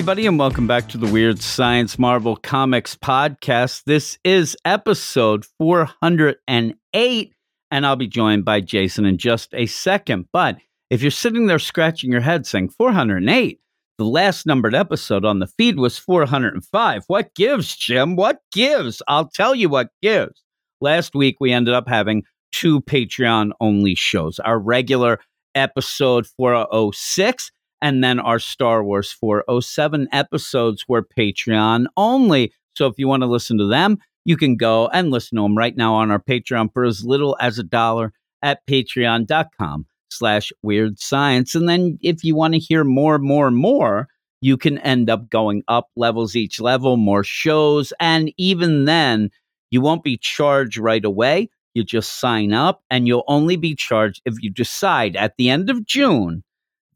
Everybody, and welcome back to the Weird Science Marvel Comics podcast. This is episode 408, and I'll be joined by Jason in just a second. But if you're sitting there scratching your head saying 408, the last numbered episode on the feed was 405. What gives, Jim? What gives? I'll tell you what gives. Last week, we ended up having two Patreon only shows our regular episode 406 and then our Star Wars 407 episodes were Patreon only. So if you want to listen to them, you can go and listen to them right now on our Patreon for as little as a dollar at patreon.com slash weird science. And then if you want to hear more, more, more, you can end up going up levels each level, more shows. And even then, you won't be charged right away. You just sign up and you'll only be charged if you decide at the end of June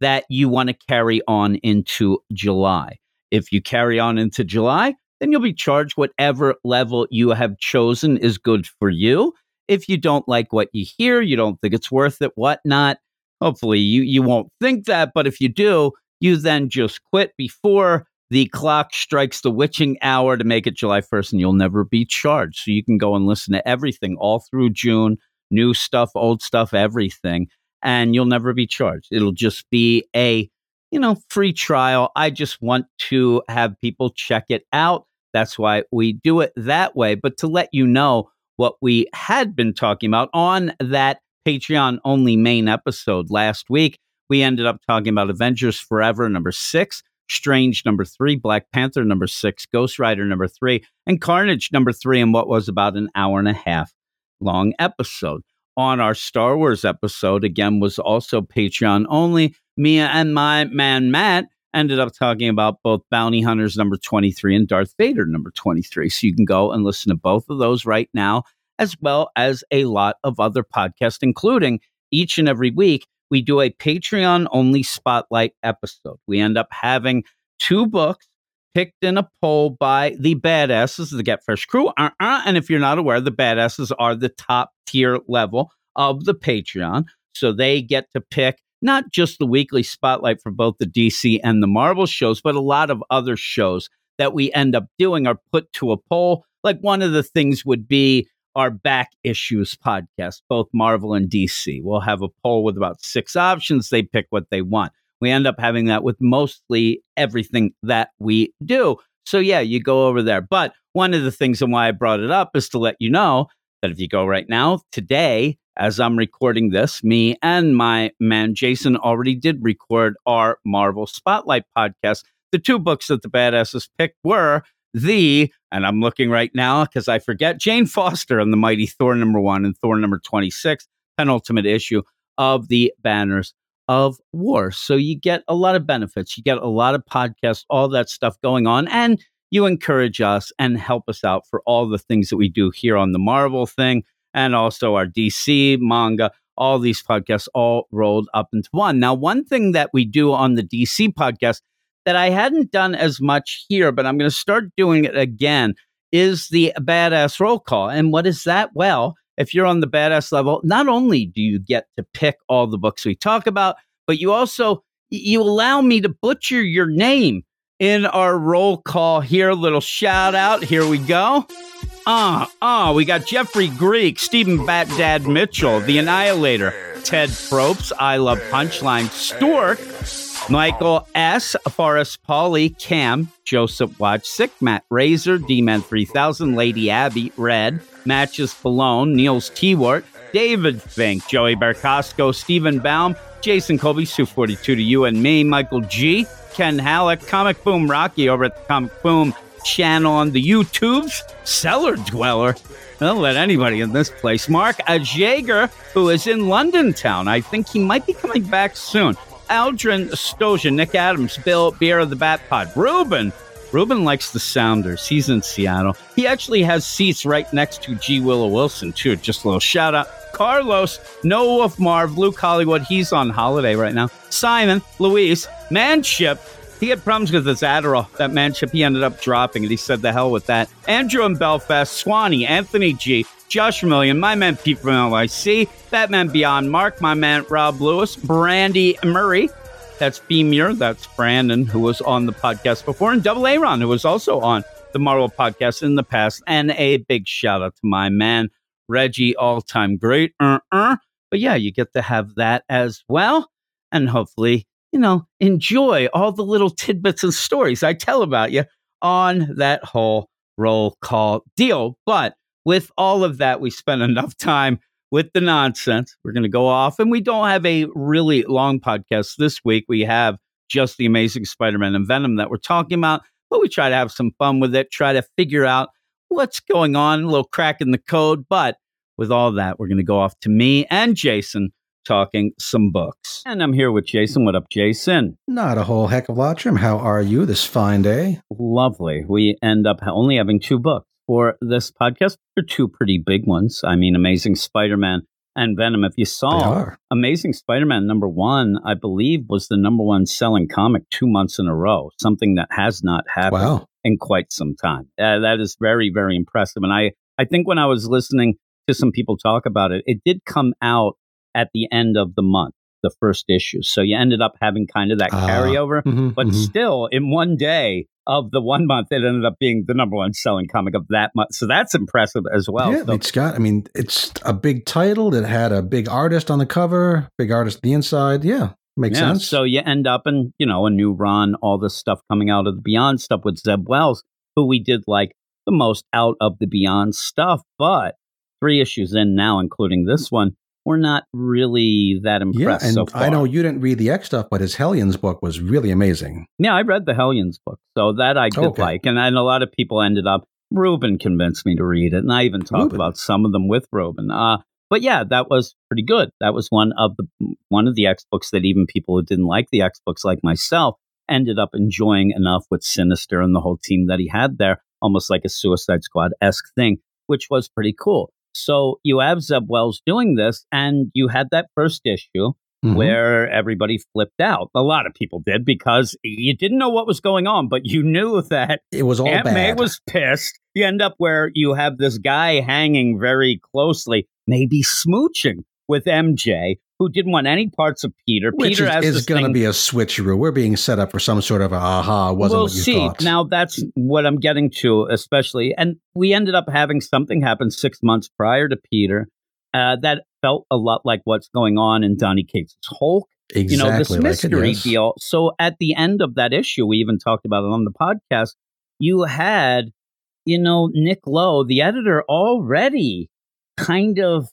that you want to carry on into July. If you carry on into July, then you'll be charged whatever level you have chosen is good for you. If you don't like what you hear, you don't think it's worth it, whatnot, hopefully you, you won't think that. But if you do, you then just quit before the clock strikes the witching hour to make it July 1st, and you'll never be charged. So you can go and listen to everything all through June, new stuff, old stuff, everything and you'll never be charged. It'll just be a, you know, free trial. I just want to have people check it out. That's why we do it that way. But to let you know what we had been talking about on that Patreon only main episode last week, we ended up talking about Avengers Forever number six, Strange number three, Black Panther number six, Ghost Rider number three, and Carnage number three, and what was about an hour and a half long episode on our Star Wars episode, again, was also Patreon only. Mia and my man Matt ended up talking about both Bounty Hunters number 23 and Darth Vader number 23. So you can go and listen to both of those right now, as well as a lot of other podcasts, including each and every week. We do a Patreon only spotlight episode. We end up having two books picked in a poll by the badasses, the Get Fresh crew. Uh-uh. And if you're not aware, the badasses are the top tier level of the Patreon. So they get to pick not just the weekly spotlight for both the DC and the Marvel shows, but a lot of other shows that we end up doing are put to a poll. Like one of the things would be our back issues podcast, both Marvel and DC. We'll have a poll with about six options. They pick what they want. We end up having that with mostly everything that we do. So, yeah, you go over there. But one of the things and why I brought it up is to let you know that if you go right now, today, as I'm recording this, me and my man Jason already did record our Marvel Spotlight podcast. The two books that the badasses picked were the, and I'm looking right now because I forget, Jane Foster and the Mighty Thor number one and Thor number 26, penultimate issue of the Banners of War. So you get a lot of benefits. You get a lot of podcasts, all that stuff going on, and you encourage us and help us out for all the things that we do here on the Marvel thing and also our DC manga. All these podcasts all rolled up into one. Now, one thing that we do on the DC podcast that I hadn't done as much here, but I'm going to start doing it again, is the badass roll call. And what is that? Well, if you're on the badass level, not only do you get to pick all the books we talk about, but you also you allow me to butcher your name in our roll call here. Little shout out. Here we go. Ah, uh, ah, uh, we got Jeffrey Greek, Stephen Bat Dad Mitchell, The Annihilator, Ted Probst, I Love Punchline, Stork, Michael S., Forrest Pauly, Cam, Joseph Watch, Sick Matt, Razor, D-Man 3000, Lady Abby, Red, Matches Malone, Niels T-Wart, David Fink, Joey Barcosco, Stephen Baum, Jason Colby, Sue 42 to you and me, Michael G., Ken Halleck, Comic Boom Rocky over at the Comic Boom channel on the YouTubes, Cellar Dweller. Don't let anybody in this place. Mark Ajager, who is in London town. I think he might be coming back soon. Aldrin Stoja, Nick Adams, Bill Beer of the Bat Pod, Ruben, Ruben likes the Sounders. He's in Seattle. He actually has seats right next to G. Willow Wilson, too. Just a little shout out. Carlos, Noah Wolf Marv, Luke Hollywood. He's on holiday right now. Simon, Luis, Manship. He had problems with his Adderall. That Manship, he ended up dropping it. He said, the hell with that. Andrew in Belfast, Swanee, Anthony G, Josh Million, my man Pete from LIC, Batman Beyond Mark, my man Rob Lewis, Brandy Murray, that's Beamier. That's Brandon, who was on the podcast before, and Double Aaron, who was also on the Marvel podcast in the past. And a big shout out to my man, Reggie, all time great. Uh-uh. But yeah, you get to have that as well. And hopefully, you know, enjoy all the little tidbits and stories I tell about you on that whole roll call deal. But with all of that, we spent enough time with the nonsense. We're going to go off, and we don't have a really long podcast this week. We have just the Amazing Spider Man and Venom that we're talking about, but we try to have some fun with it, try to figure out what's going on, a little crack in the code. But with all that, we're going to go off to me and Jason talking some books. And I'm here with Jason. What up, Jason? Not a whole heck of a lot, Jim. How are you this fine day? Lovely. We end up only having two books for this podcast. They're two pretty big ones. I mean, Amazing Spider Man and Venom. If you saw. Amazing Spider Man number one, I believe was the number one selling comic two months in a row, something that has not happened Wow. in quite some time. Uh, that is very, very impressive. And I, I think when I was listening to some people talk about it, it did come out at the end of the month, the first issue. So you ended up having kind of that Ah, carryover. Mhm, But mhm. still, in one day of the one month, it ended up being the number one selling comic of that month. So that's impressive as well. yeah, So- it's got. I mean, it's a big title that had a big artist on the cover, big artist on the inside. Yeah, makes yeah, sense. So you end up in, you know, a new run, all this stuff coming out of the Beyond stuff with Zeb Wells, who we did like the most out of the Beyond stuff. But three issues in now, including this one, we're not really that yeah, impressed and so far. I know you didn't read the X stuff, but his Hellions book was really amazing. Yeah, I read the Hellions book, so that I did Okay. like, and, and a lot of people ended up. Ruben convinced me to read it, and I even talked about some of them with Ruben. Uh, but yeah, that was pretty good. That was one of the one of the X books that even people who didn't like the X books, like myself, ended up enjoying enough with Sinister and the whole team that he had there, almost like a Suicide Squad esque thing, which was pretty cool. So you have Zeb Wells doing this, and you had that first issue Mhm. where everybody flipped out. A lot of people did because you didn't know what was going on, but you knew that it was all Aunt May was pissed. You end up where you have this guy hanging very closely, maybe smooching with MJ, who didn't want any parts of Peter. which Peter is, is going to be a switcheroo. We're being set up for some sort of a aha. Wasn't we'll what you see. thought. Now that's what I'm getting to, especially. And we ended up having something happen six months prior to Peter uh, that felt a lot like what's going on in Donny Cates' Hulk. exactly you know, this mystery deal. So at the end of that issue, we even talked about it on the podcast. You had, you know, Nick Lowe, the editor, already kind of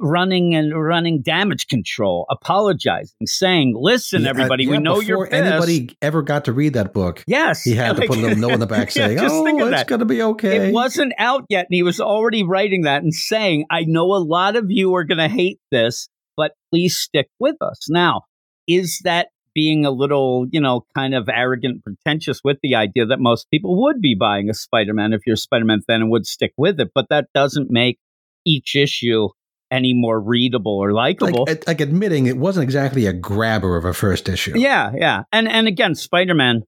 running and running damage control, apologizing, saying, "Listen, Yeah, uh, everybody, yeah, we know you're before anybody ever got to read that book. yes, He had to put a little note in the back Yeah, saying, just "Oh, it's going to be okay." It wasn't out yet, and he was already writing that and saying, I know a lot of you are going to hate this, but please stick with us. Now, is that being a little, you know, kind of arrogant, pretentious with the idea that most people would be buying a Spider Man if you're a Spider Man fan and would stick with it? But that doesn't make each issue any more readable or likable. like, like admitting it wasn't exactly a grabber of a first issue. Yeah, yeah. And and again, Spider-Man,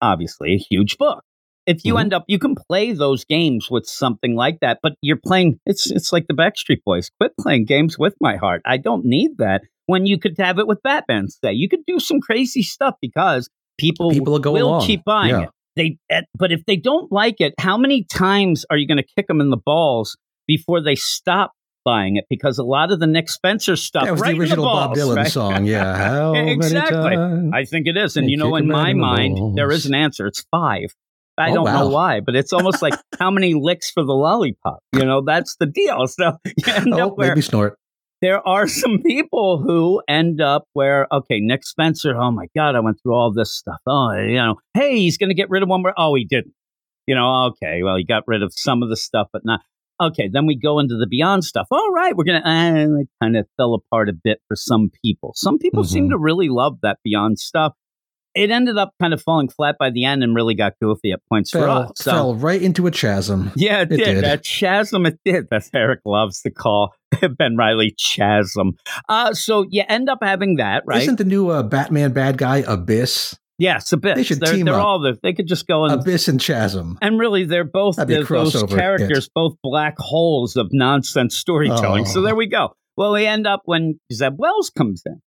obviously a huge book. If you Mhm. end up you can play those games with something like that, but you're playing it's it's like the Backstreet Boys. Quit playing games with my heart. I don't need that when you could have it with Batman say. You could do some crazy stuff because people, People will go along. keep buying Yeah. it. They but if they don't like it, how many times are you going to kick them in the balls before they stop buying it? Because a lot of the Nick Spencer stuff That was right the original in the Bob Dylan right? song. Yeah. How Exactly. I think it is. And you know, in my mind, there is an answer. It's five. I Oh, don't know why, but it's almost like how many licks for the lollipop? You know, that's the deal. So you end Oh, up where snort. there are some people who end up where, okay, Nick Spencer, oh my God, I went through all this stuff. Oh, you know, hey, he's going to get rid of one more. Oh, he didn't. You know, okay, well, he got rid of some of the stuff, but not. Okay, then we go into the beyond stuff. All right, we're going to, uh, kind of fell apart a bit for some people. Some people seem Mhm. to really love that beyond stuff. it ended up kind of falling flat by the end and really got goofy at points for Fell, us. So, fell right into a chasm. yeah, it, It did. did. That chasm, it did. That's Eric loves to call Ben Reilly chasm. Uh, so you end up having that, right? Isn't the new uh, Batman bad guy Abyss? Yes, Abyss. They should they're, team they're up. all the, they could just go and Abyss and Chasm. and really, they're both the- those characters, both black holes of nonsense storytelling. So Oh. there we go. Well, we end up when Zeb Wells comes in,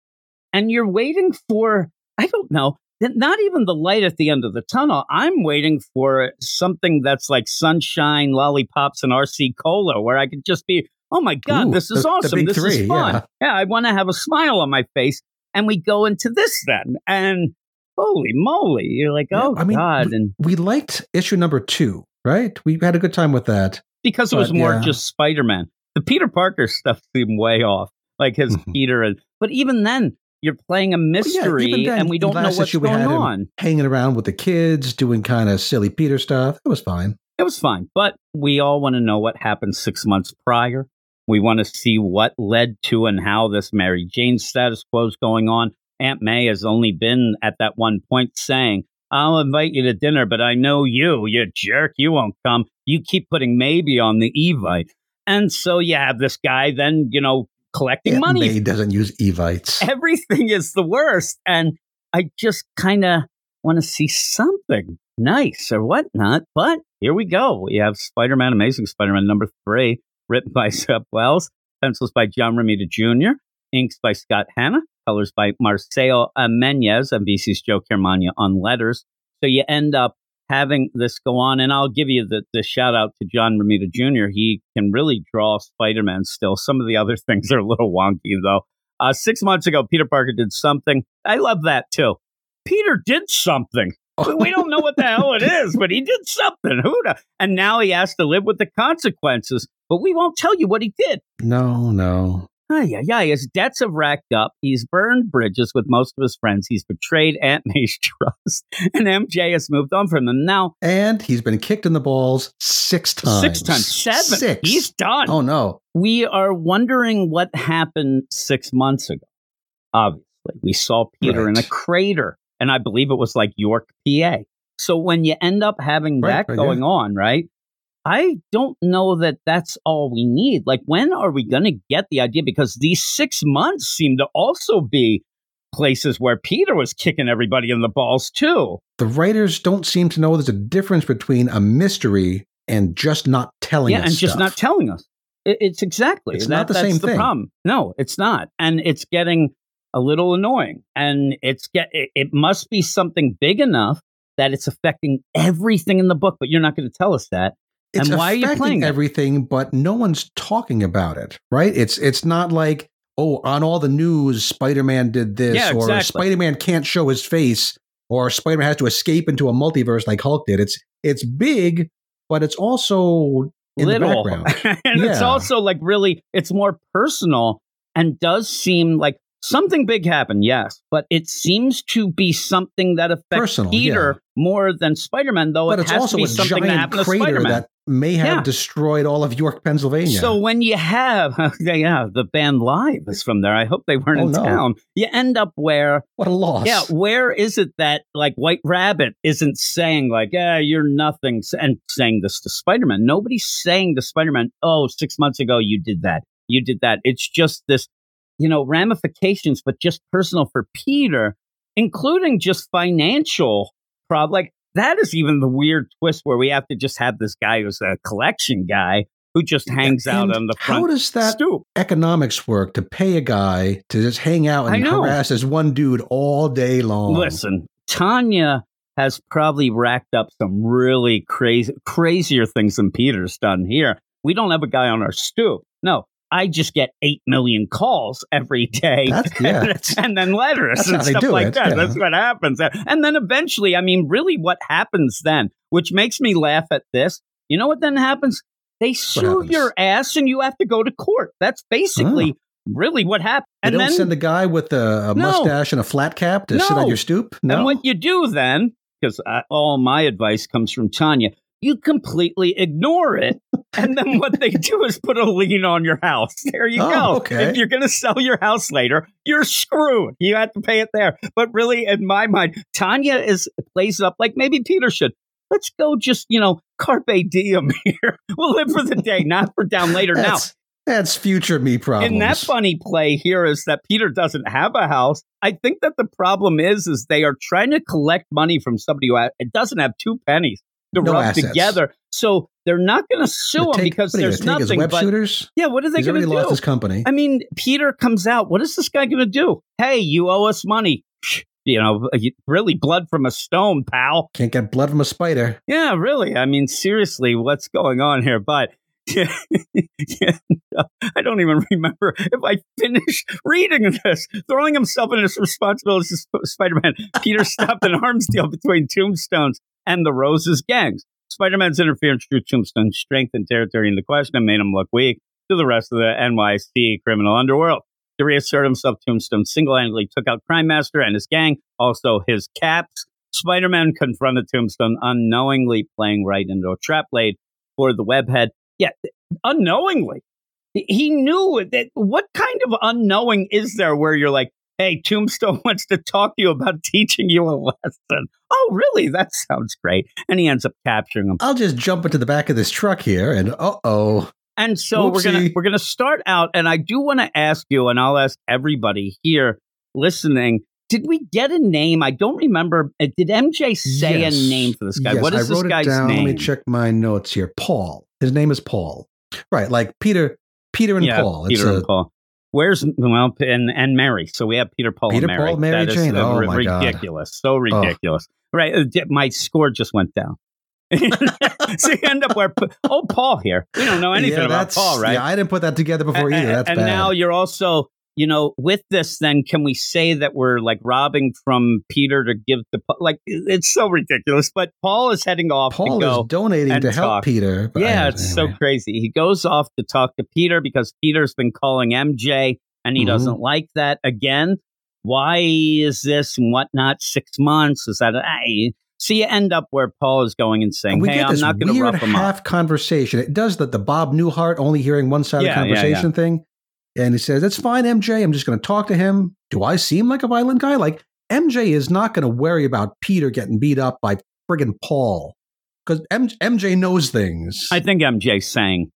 and you're waiting for I don't know, not even the light at the end of the tunnel. I'm waiting for something that's like sunshine, lollipops, and RC cola, where I could just be, oh my god, Ooh, this is the- the awesome, big this is fun. yeah. yeah I want to have a smile on my face, and we go into this then, and holy moly, you're like, Yeah, oh I mean, god, and We liked issue number two, right? We had a good time with that. because it was But, more yeah. just Spider Man. The Peter Parker stuff seemed way off, like his Mhm. Peter. And, but even then, you're playing a mystery, even then, and we don't know what's going had on. Hanging around with the kids, doing kind of silly Peter stuff. It was fine. It was fine, but we all want to know what happened six months prior. We want to see what led to and how this Mary Jane status quo is going on. Aunt May has only been at that one point saying, I'll invite you to dinner, but I know you, you jerk, you won't come. You keep putting maybe on the Evite. And so you have this guy then, you know, collecting Aunt money. May doesn't use Evites. Everything is the worst. And I just kind of want to see something nice or whatnot. But here we go. We have Spider Man, Amazing Spider Man number three, written by Zeb Wells, pencils by John Romita Jr., inks by Scott Hanna, colors by Marcelo Amenez, and VC's Joe Caramagna on letters. So you end up having this go on, and I'll give you the, the shout out to John Romita Jr. He can really draw Spider Man still. Some of the other things are a little wonky, though. Uh, six months ago, Peter Parker did something. I love that too. Peter did something. We- don't know what the hell it is, but he did something. Who da- And now he has to live with the consequences. But we won't tell you what he did. No, no. Oh, yeah, yeah. His debts have racked up. He's burned bridges with most of his friends. He's betrayed Aunt May's trust. And MJ has moved on from him. Now, And he's been kicked in the balls six times. six times, seven. Six. He's done. Oh no. we are wondering what happened six months ago. Obviously, we saw Peter in a crater, and I believe it was like York, PA. So when you end up having Right, that right, going on, right? I don't know that that's all we need. Like, when are we going to get the idea? Because these six months seem to also be places where Peter was kicking everybody in the balls too. The writers don't seem to know there's a difference between a mystery and just not telling yeah, us Yeah, and just stuff. not telling us. It, it's exactly It's that, not the that's same the thing. problem. No, it's not, and it's getting a little annoying. And it's get it, it must be something big enough that it's affecting everything in the book, but you're not going to tell us that. It's and why are you affecting playing it? everything, but no one's talking about it, right? It's it's not like oh, on all the news, Spider-Man did this, Yeah, or exactly. Spider-Man can't show his face, or Spider-Man has to escape into a multiverse like Hulk did. It's it's big, but it's also in little, the background. and it's also like really, it's more personal and does seem like something big happened. Yes, but it seems to be something that affects Personal, Peter more than Spider-Man. Though but it it's has also a something that giant happened to crater that may have Yeah. destroyed all of York, Pennsylvania. So when you have, yeah, the band live is from there. I hope they weren't Oh, in no. town. You end up where, what a loss! yeah, where is it that like White Rabbit isn't saying like, yeah, you're nothing, and saying this to Spider Man. Nobody's saying to Spider Man, oh, six months ago you did that, you did that. It's just this, you know, ramifications, but just personal for Peter, including just financial problem. Like that is even the weird twist where we have to just have this guy who's a collection guy who just hangs out on the front. How does that stoop. economics work to pay a guy to just hang out and harass this one dude all day long? Listen, Tanya has probably racked up some really crazy, crazier things than Peter's done here. We don't have a guy on our stoop. No, I just get eight million calls every day, yeah, and, then letters that's and stuff like it, that. yeah. That's what happens, and then eventually, I mean, really, what happens then? Which makes me laugh at this. You know what then happens? They sue your ass, and you have to go to court. That's basically really what happened. They And don't then send a guy with a, a No. mustache and a flat cap to sit on your stoop. No, And what you do then, because uh, all my advice comes from Tanya, you completely ignore it and then what they do is put a lien on your house. There you Oh, go. okay. If you're going to sell your house later, you're screwed. You have to pay it there. But really, in my mind, Tanya is plays up like maybe Peter should. Let's go just, you know, carpe diem here. we'll live for the day, not for down later. now, That's, future me problems. and that funny play here is that Peter doesn't have a house. I think that the problem is, is they are trying to collect money from somebody who ha- doesn't have two pennies to No rub assets. together. So they're not going to sue him because there's nothing. web But shooters. yeah, what are they going to do? lost his company. I mean, Peter comes out. What is this guy going to do? Hey, you owe us money. You know, uh, really blood from a stone, pal. Can't get blood from a spider. Yeah, really. I mean, seriously, what's going on here? But yeah, I don't even remember if I finished reading this. Throwing himself in his responsibility as Spider Man, Peter stopped an arms deal between Tombstones and the Roses gangs. Spider Man's interference drew Tombstone's strength and territory into question and made him look weak to the rest of the NYC criminal underworld. To reassert himself, Tombstone single handedly took out Crime Master and his gang, also his caps. Spider Man confronted Tombstone, unknowingly playing right into a trap laid for the webhead. Yeah, unknowingly. He knew that. What kind of unknowing is there where you're like, hey, Tombstone wants to talk to you about teaching you a lesson? Oh, really? That sounds great. And he ends up capturing him. I'll just jump into the back of this truck here, and uh oh, And so we're gonna we're gonna start out, and I do want to ask you, and I'll ask everybody here listening. Did we get a name? I don't remember. Uh, Did MJ say Yes. a name for this guy? Yes, what is this guy's name? Let me check my notes here. Paul. His name is Paul. Right, like Peter, Peter and yeah, Paul. It's Peter a- and Paul. Where's well and and Mary? So we have Peter, Paul, Peter, and Mary. Paul, Mary That is, Jane. uh, Oh, my God. ridiculous! So ridiculous. Right? uh, My score just went down. so you end up where oh Paul here. We don't know anything yeah, about Paul, right? Yeah, I didn't put that together before either. That's and bad. now you're also, you know, with this. Then can we say that we're like robbing from Peter to give to Pa- like it's so ridiculous? But Paul is heading off Paul to go. is donating and to help talk. Peter. yeah, it's so crazy. He goes off to talk to Peter because Peter's been calling MJ, and he Mhm. doesn't like that again. Why is this and whatnot? Six months is that? I, so you end up where Paul is going and saying, we "Hey, get I'm not going to rough him up." half conversation. It does that the Bob Newhart only hearing one side Yeah, of the yeah, yeah. conversation thing, and he says, "It's fine, MJ. I'm just going to talk to him. Do I seem like a violent guy? Like MJ is not going to worry about Peter getting beat up by friggin' Paul because MJ knows things. I think MJ's saying,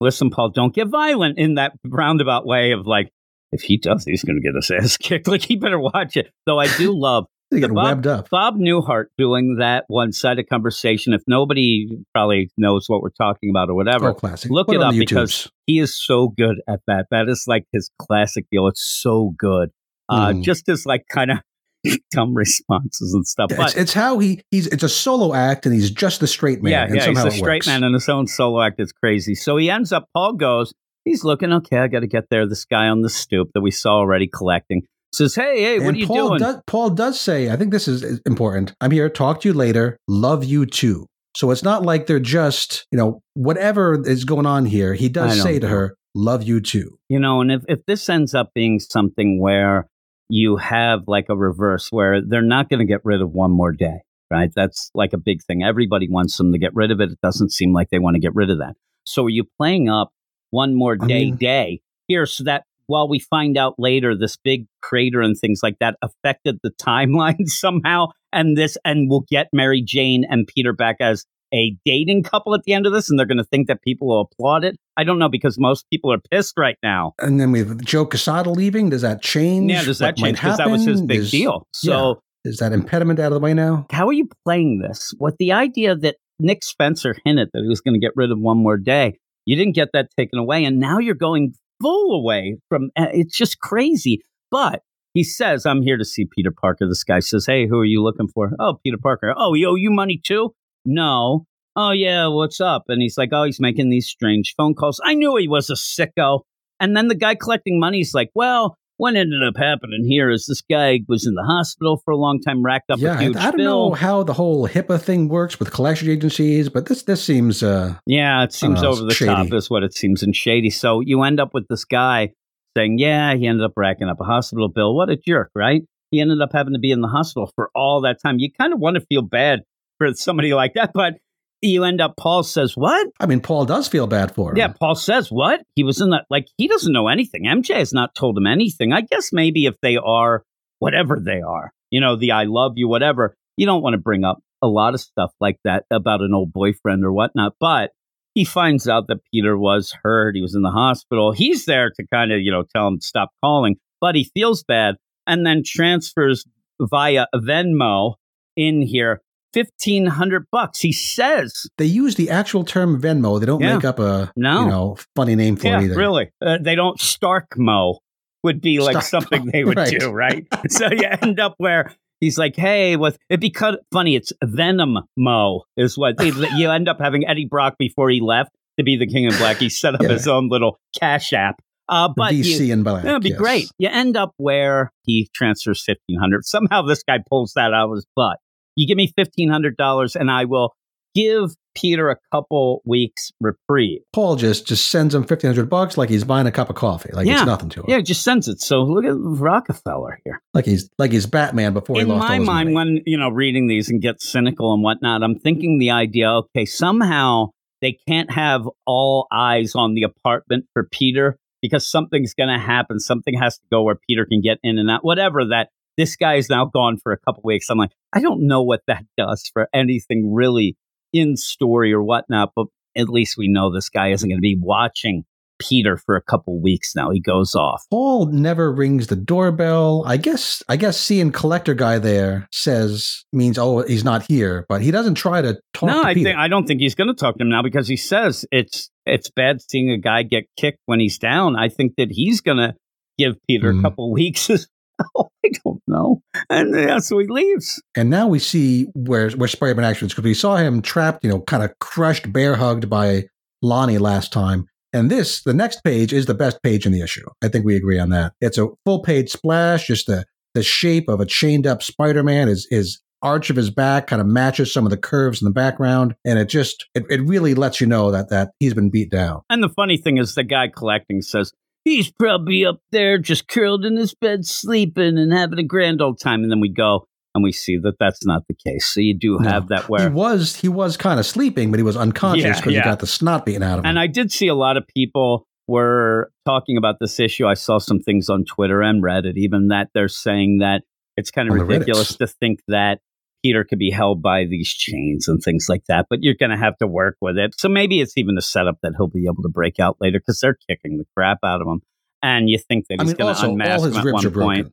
listen, Paul, don't get violent in that roundabout way of like, if he does, he's going to get his ass kicked. Like, he better watch it. Though I do love they Bob- webbed up. Bob Newhart doing that one sided conversation. If nobody probably knows what we're talking about or whatever, Oh, classic. look Put it up the because he is so good at that. That is like his classic deal. It's so good. Uh, Mhm. Just his like kind of dumb responses and stuff. it's, But it's how he he's it's a solo act and he's just the straight man. yeah, and yeah, he's a straight works. man in his own solo act. It's crazy. So he ends up. Paul goes. He's looking. Okay, I got to get there. This guy on the stoop that we saw already collecting says, "Hey, hey, what and are you Paul doing?" Does, Paul does say, I think this is important. I'm here. Talk to you later. Love you too. So it's not like they're just, you know, whatever is going on here. He does say to her, "Love you too." You know, and if, if this ends up being something where you have like a reverse where they're not going to get rid of one more day, right? That's like a big thing. Everybody wants them to get rid of it. It doesn't seem like they want to get rid of that. So are you playing up one more I day mean- day here so that while we find out later this big crater and things like that affected the timeline somehow and this and we'll get Mary Jane and Peter back as a dating couple at the end of this and they're going to think that people will applaud it. I don't know because most people are pissed right now. And then with Joe Quesada leaving, does that change? Yeah, does that change? Because that was his big Is- deal. So, Is that impediment out of the way now? how are you playing this? With the idea that Nick Spencer hinted that he was going to get rid of one more day, you didn't get that taken away, and now you're going full away from. It's just crazy. But he says, "I'm here to see Peter Parker." This guy says, "Hey, who are you looking for?" Oh, Peter Parker. Oh, you owe you money too? No. Oh yeah, what's up? And he's like, "Oh, he's making these strange phone calls." I knew he was a sicko. And then the guy collecting money is like, "Well." What ended up happening here is this guy was in the hospital for a long time, racked up yeah, a I, huge I don't bill. know how the whole HIPAA thing works with collection agencies, but this this seems uh, Yeah, it seems know, over the shady. top, is what it seems, and shady. So you end up with this guy saying, Yeah, he ended up racking up a hospital bill. What a jerk, right? He ended up having to be in the hospital for all that time. You kind of want to feel bad for somebody like that, but you end up, Paul says, What? I mean, Paul does feel bad for him. Yeah, Paul says, What? He was in that, like, he doesn't know anything. MJ has not told him anything. I guess maybe if they are whatever they are, you know, the I love you, whatever, you don't want to bring up a lot of stuff like that about an old boyfriend or whatnot. But he finds out that Peter was hurt. He was in the hospital. He's there to kind of, you know, tell him to stop calling, but he feels bad and then transfers via Venmo in here. Fifteen hundred bucks. He says, They use the actual term Venmo. They don't Yeah. make up a No. you know funny name for "Yeah, it either. really." Uh, they don't Stark Mo would be like Stark something Mo, they would right. do, right? so you end up where he's like, "Hey, with it because funny, it's Venom Mo is what you end up having Eddie Brock before he left to be the King of Black. He set up Yeah. his own little cash app, uh, but you- and black. That'd be yes. great. You end up where he transfers fifteen hundred. Somehow this guy pulls that out of his butt. You give me fifteen hundred dollars, and I will give Peter a couple weeks reprieve. Paul just just sends him fifteen hundred bucks like he's buying a cup of coffee. Like Yeah. it's nothing to him. Yeah, just sends it. So look at Rockefeller here. Like he's like he's Batman before he In my his mind, money. when you know reading these and get cynical and whatnot, I'm thinking the idea. Okay, somehow they can't have all eyes on the apartment for Peter because something's going to happen. Something has to go where Peter can get in and out. Whatever that. This guy is now gone for a couple weeks. I'm like, I don't know what that does for anything really in story or whatnot, but at least we know this guy isn't going to be watching Peter for a couple weeks now. He goes off. Paul never rings the doorbell. I guess I guess seeing collector guy there says means oh he's not here, but he doesn't try to talk no, to I Peter. think I don't think he's going to talk to him now because he says it's it's bad seeing a guy get kicked when he's down. I think that he's going to give Peter Mhm. a couple weeks. as well. I don't know, and yeah, so he leaves. and now we see where where Spider-Man actually is because we saw him trapped, you know, kind of crushed, bear hugged by Lonnie last time. And this, the next page, is the best page in the issue. I think we agree on that. It's a full page splash. Just the the shape of a chained up Spider-Man is is arch of his back kind of matches some of the curves in the background, and it just it, it really lets you know that that he's been beat down. And the funny thing is, the guy collecting says he's probably up there just curled in his bed sleeping and having a grand old time. And then we go and we see that that's not the case. So you do No. have that where He was he was kind of sleeping, but he was unconscious because yeah. he got the snot beaten out of him. And I did see a lot of people were talking about this issue. I saw some things on Twitter and Reddit, even that they're saying that it's kind of On ridiculous to think that Peter could be held by these chains and things like that. But you're going to have to work with it. So maybe it's even a setup that he'll be able to break out later because they're kicking the crap out of him. And you think that I he's going to unmask him at one point.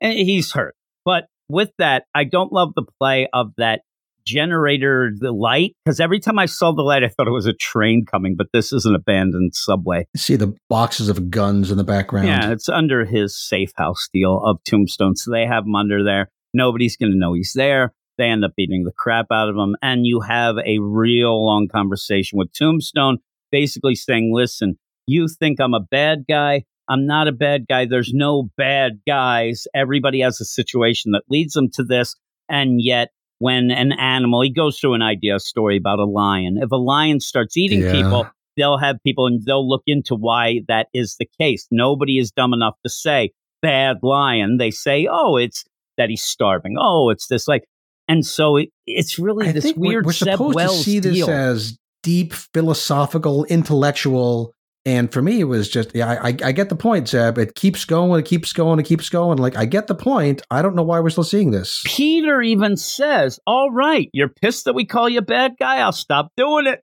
And he's hurt. But with that, I don't love the play of that generator, the light, because every time I saw the light, I thought it was a train coming, but this is an abandoned subway. You see the boxes of guns in the background. Yeah, it's under his safe house deal of Tombstone. So they have him under there. Nobody's going to know he's there. They end up beating the crap out of him. And you have a real long conversation with Tombstone, basically saying, listen, you think I'm a bad guy. I'm not a bad guy. There's no bad guys. Everybody has a situation that leads them to this. And yet, when an animal, he goes through an idea story about a lion. If a lion starts eating Yeah. people, they'll have people and they'll look into why that is the case. Nobody is dumb enough to say bad lion. They say, oh, it's that he's starving. Oh, it's this like, and so it, it's really I this we're- weird we're, Zeb supposed Wells to see this deal. as deep, philosophical, intellectual. And for me, it was just, yeah, I, I, I get the point, Zeb. It keeps going, it keeps going, it keeps going. Like, I get the point. I don't know why we're still seeing this. Peter even says, "All right, you're pissed that we call you a bad guy. I'll stop doing it."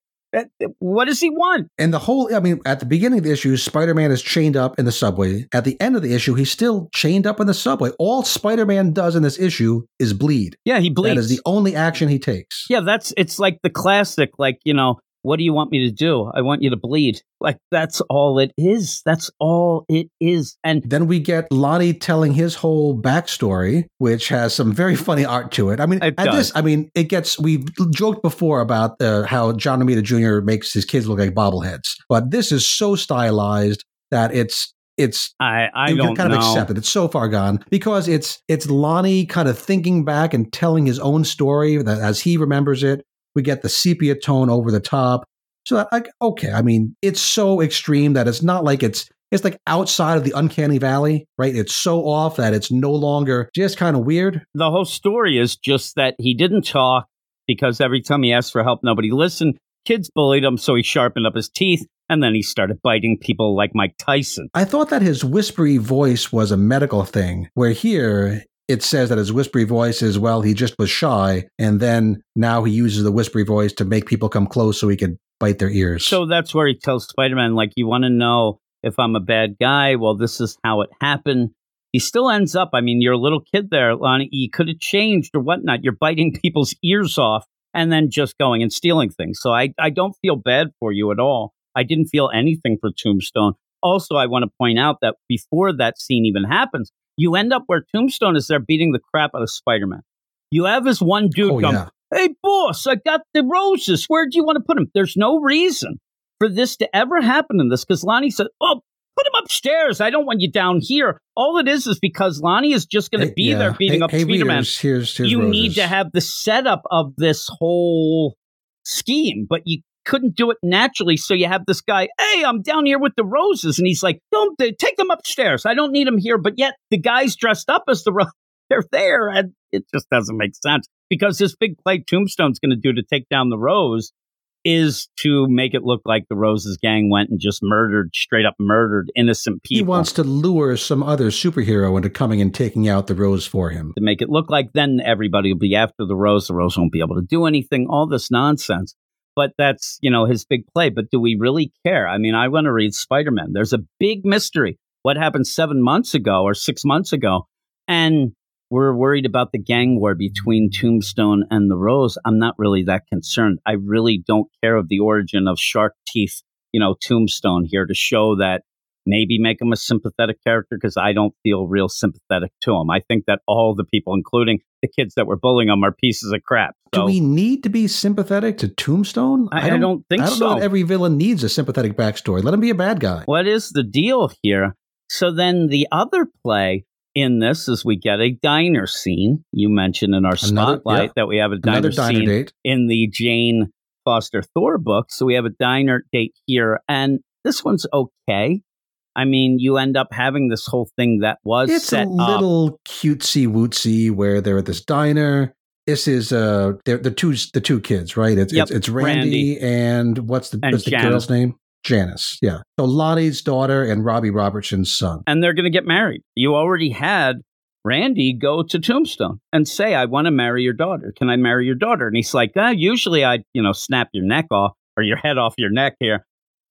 What does he want? And the whole, I mean, at the beginning of the issue, Spider Man is chained up in the subway. At the end of the issue, he's still chained up in the subway. All Spider Man does in this issue is bleed. Yeah, he bleeds. That is the only action he takes. yeah, that's it's like the classic, like you know, what do you want me to do? I want you to bleed. Like that's all it is. That's all it is. And Then we get Lonnie telling his whole backstory, which has some very funny art to it. I mean, It at does. this, I mean, it gets. We've joked before about uh, how John Romita Jr. makes his kids look like bobbleheads, but this is so stylized that it's it's I I you don't kind know. of accept it. It's so far gone because it's it's Lonnie kind of thinking back and telling his own story that as he remembers it. We get the sepia tone over the top. So like, okay, I mean, it's so extreme that it's not like it's it's like outside of the uncanny valley, right? It's so off that it's no longer just kind of weird. the whole story is just that he didn't talk. because every time he asked for help, nobody listened. Kids bullied him, so he sharpened up his teeth and then he started biting people like Mike Tyson. I thought that his whispery voice was a medical thing, where here it says that his whispery voice is, well, he just was shy. And then now he uses the whispery voice to make people come close so he could bite their ears. So that's where he tells Spider Man, like, you want to know if I'm a bad guy? Well, this is how it happened. He still ends up, I mean, you're a little kid there, Lonnie. You could have changed or whatnot. You're biting people's ears off and then just going and stealing things. So I, I don't feel bad for you at all. I didn't feel anything for Tombstone. Also, I want to point out that before that scene even happens, you end up where Tombstone is there beating the crap out of Spider Man. You have this one dude Oh, come, yeah. Hey, boss, I got the roses. Where do you want to put them? There's no reason for this to ever happen in this because Lonnie said, Oh, put him upstairs. I don't want you down here. All it is is because Lonnie is just going to be yeah. there beating hey, up hey, Spider Man. readers, here's, here's You need to have the setup of this whole scheme, but you couldn't do it naturally. So you have this guy, hey, I'm down here with the roses. And he's like, don't take them upstairs. I don't need them here. But yet the guy's dressed up as the rose. They're there. And it just doesn't make sense because this big play Tombstone's going to do to take down the rose is to make it look like the Roses gang went and just murdered, straight up murdered innocent people. He wants to lure some other superhero into coming and taking out the rose for him. to make it look like then everybody will be after the Rose. The Rose won't be able to do anything, all this nonsense. But that's, you know, his big play. But do we really care? I mean, I want to read Spider Man. There's a big mystery. What happened seven months ago or six months ago? And we're worried about the gang war between Tombstone and the Rose. I'm not really that concerned. I really don't care of the origin of Shark Teeth, you know, Tombstone here to show that maybe make him a sympathetic character because I don't feel real sympathetic to him. I think that all the people, including the kids that were bullying him, are pieces of crap. Do we need to be sympathetic to Tombstone? I, I don't think I don't so. know that every villain needs a sympathetic backstory. Let him be a bad guy. what is the deal here? So then the other play in this is we get a diner scene. You mentioned in our Another- spotlight yeah. that we have a diner, diner scene date. in the Jane Foster Thor book. So we have a diner date here, and this one's okay. I mean, you end up having this whole thing that was It's set a up. little cutesy wootsy where they're at this diner. This is uh, they're the two the two kids, right? It's Yep, it's, it's Randy, and what's the And what's the girl's name? Janice. Yeah. So Lonnie's daughter and Robbie Robertson's son. and they're going to get married. You already had Randy go to Tombstone and say, "I want to marry your daughter. Can I marry your daughter?" And he's like, ah, "Usually, I, you know, snap your neck off or your head off your neck here,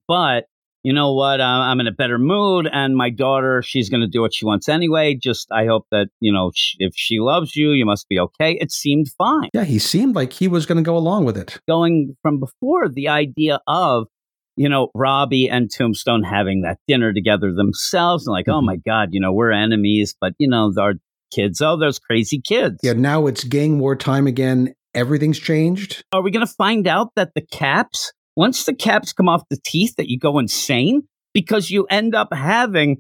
but you know what? Uh, I'm in a better mood, and my daughter, she's going to do what she wants anyway. Just, I hope that you know, if she loves you, you must be okay." It seemed fine. Yeah, he seemed like he was going to go along with it. Going from before the idea of you know, Robbie and Tombstone having that dinner together themselves, and like, oh Mhm. my God, you know, we're enemies, but you know, our kids, oh, those crazy kids. Yeah, now it's gang war time again. Everything's changed. Are we going to find out that the caps, once the caps come off the teeth, that you go insane? Because you end up having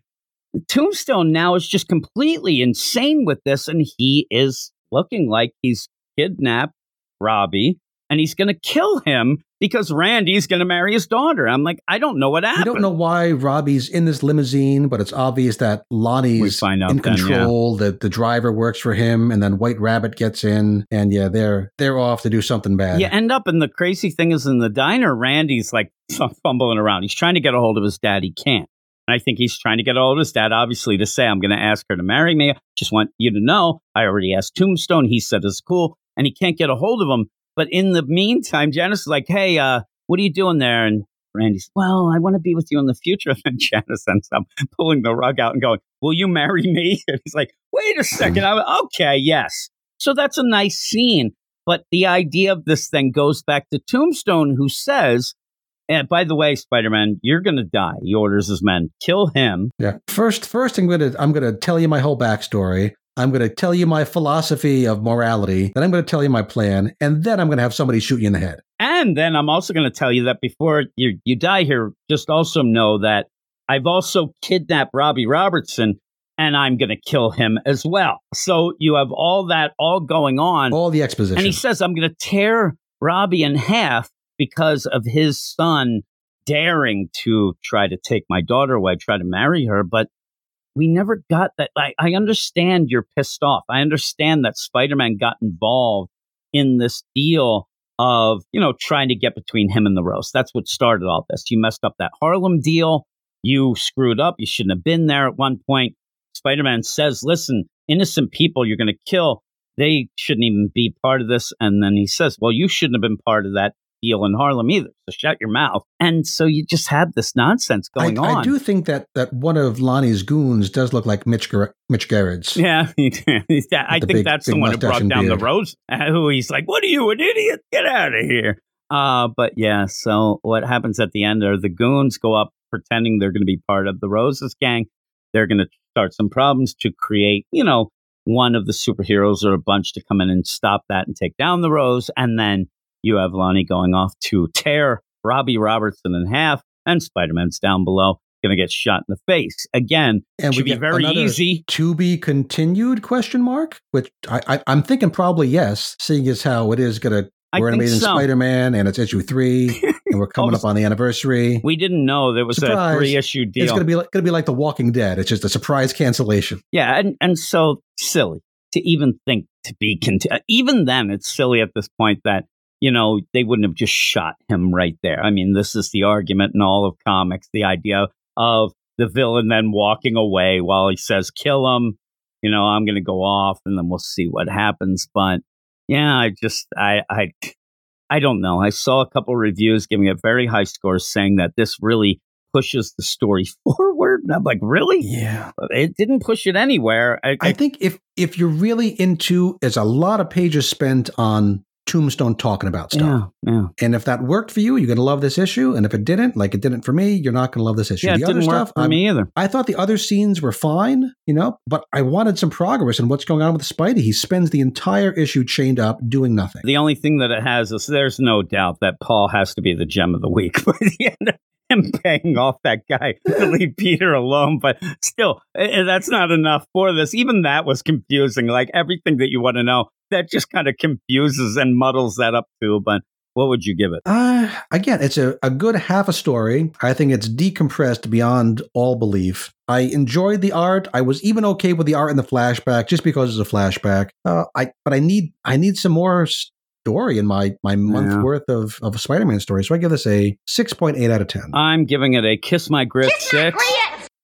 Tombstone now is just completely insane with this, and he is looking like he's kidnapped Robbie and he's going to kill him because Randy's going to marry his daughter. I'm like, I don't know what happened. We don't know why Robbie's in this limousine, but it's obvious that Lonnie's in then, yeah. control. That the driver works for him, and then White Rabbit gets in, and yeah, they're they're off to do something bad. You end up, and the crazy thing is in the diner, Randy's like fumbling around. He's trying to get a hold of his dad. He can't. And I think he's trying to get a hold of his dad, obviously, to say, I'm going to ask her to marry me. Just want you to know, I already asked Tombstone. He said it's cool. And he can't get a hold of him. But in the meantime, Janice is like, hey, uh, what are you doing there? And Randy's, well, I want to be with you in the future. And Janice ends up pulling the rug out and going, will you marry me? And he's like, wait a second. I'm, okay, yes. So that's a nice scene. But the idea of this thing goes back to Tombstone, who says, and by the way, Spider Man, you're going to die. He orders his men, kill him. Yeah. First, first, I'm gonna I'm gonna tell you my whole backstory. I'm gonna tell you my philosophy of morality. Then I'm gonna tell you my plan, and then I'm gonna have somebody shoot you in the head. And then I'm also going to tell you that before you, you die here, just also know that I've also kidnapped Robbie Robertson and I'm going to kill him as well. So you have all that all going on. All the exposition. And he says, I'm going to tear Robbie in half because of his son daring to try to take my daughter away, try to marry her. But we never got that. I, I understand you're pissed off. I understand that Spider Man got involved in this deal of, you know, trying to get between him and the Rose. That's what started all this. You messed up that Harlem deal. You screwed up. You shouldn't have been there at one point. Spider Man says, listen, innocent people you're going to kill, they shouldn't even be part of this. And then he says, well, you shouldn't have been part of that deal in Harlem either. So shut your mouth. And so you just had this nonsense going I, on. I do think that that one of Lonnie's goons does look like Mitch Gar- Mitch Gerads. Yeah, yeah I think big- that's the one who brought down the beard. rose. uh, Who he's like, "What are you, an idiot? Get out of here!" Uh, but yeah. So what happens at the end are the goons go up pretending they're going to be part of the Roses gang. They're going to start some problems to create, you know, one of the superheroes or a bunch to come in and stop that and take down the Rose, and then you have Lonnie going off to tear Robbie Robertson in half, and Spider Man's down below, going to get shot in the face again. And Should be very easy. To be continued? Question mark. Which I, I I'm thinking probably yes, seeing as how it is going to. We're in Amazing so. Spider-Man, and it's issue three, and we're coming Oh, up on the anniversary. We didn't know there was Surprise. a three issue deal. It's going to be like, going to be like The Walking Dead. It's just a surprise cancellation. yeah, and, and so silly to even think to be conti- even then it's silly at this point that you know they wouldn't have just shot him right there. I mean, this is the argument in all of comics, the idea of the villain then walking away while he says kill him. You know, I'm going to go off and then we'll see what happens, but yeah, I just I I I don't know. I saw a couple reviews giving it very high scores saying that this really pushes the story forward. And I'm like, really? Yeah. It didn't push it anywhere. I, I think if if you're really into, there's a lot of pages spent on Tombstone talking about stuff. yeah, yeah. And if that worked for you, you're going to love this issue. And if it didn't, like it didn't for me, you're not going to love this issue. Yeah, it the other didn't work stuff, for I'm- me either. I thought the other scenes were fine, you know, but I wanted some progress in what's going on with Spidey. He spends the entire issue chained up doing nothing. The only thing that it has is there's no doubt that Paul has to be the gem of the week by the end of him paying off that guy to leave Peter alone. But still, eh, that's not enough for this. Even that was confusing. Like everything that you want to know, that just kind of confuses and muddles that up too. But what would you give it? Uh, again, it's a, a good half a story. I think it's decompressed beyond all belief. I enjoyed the art. I was even okay with the art in the flashback, just because it's a flashback. Uh, I but I need I need some more story in my my month Yeah. worth of of Spider-Man stories. So I give this a six point eight out of ten. I'm giving it a kiss my grits six.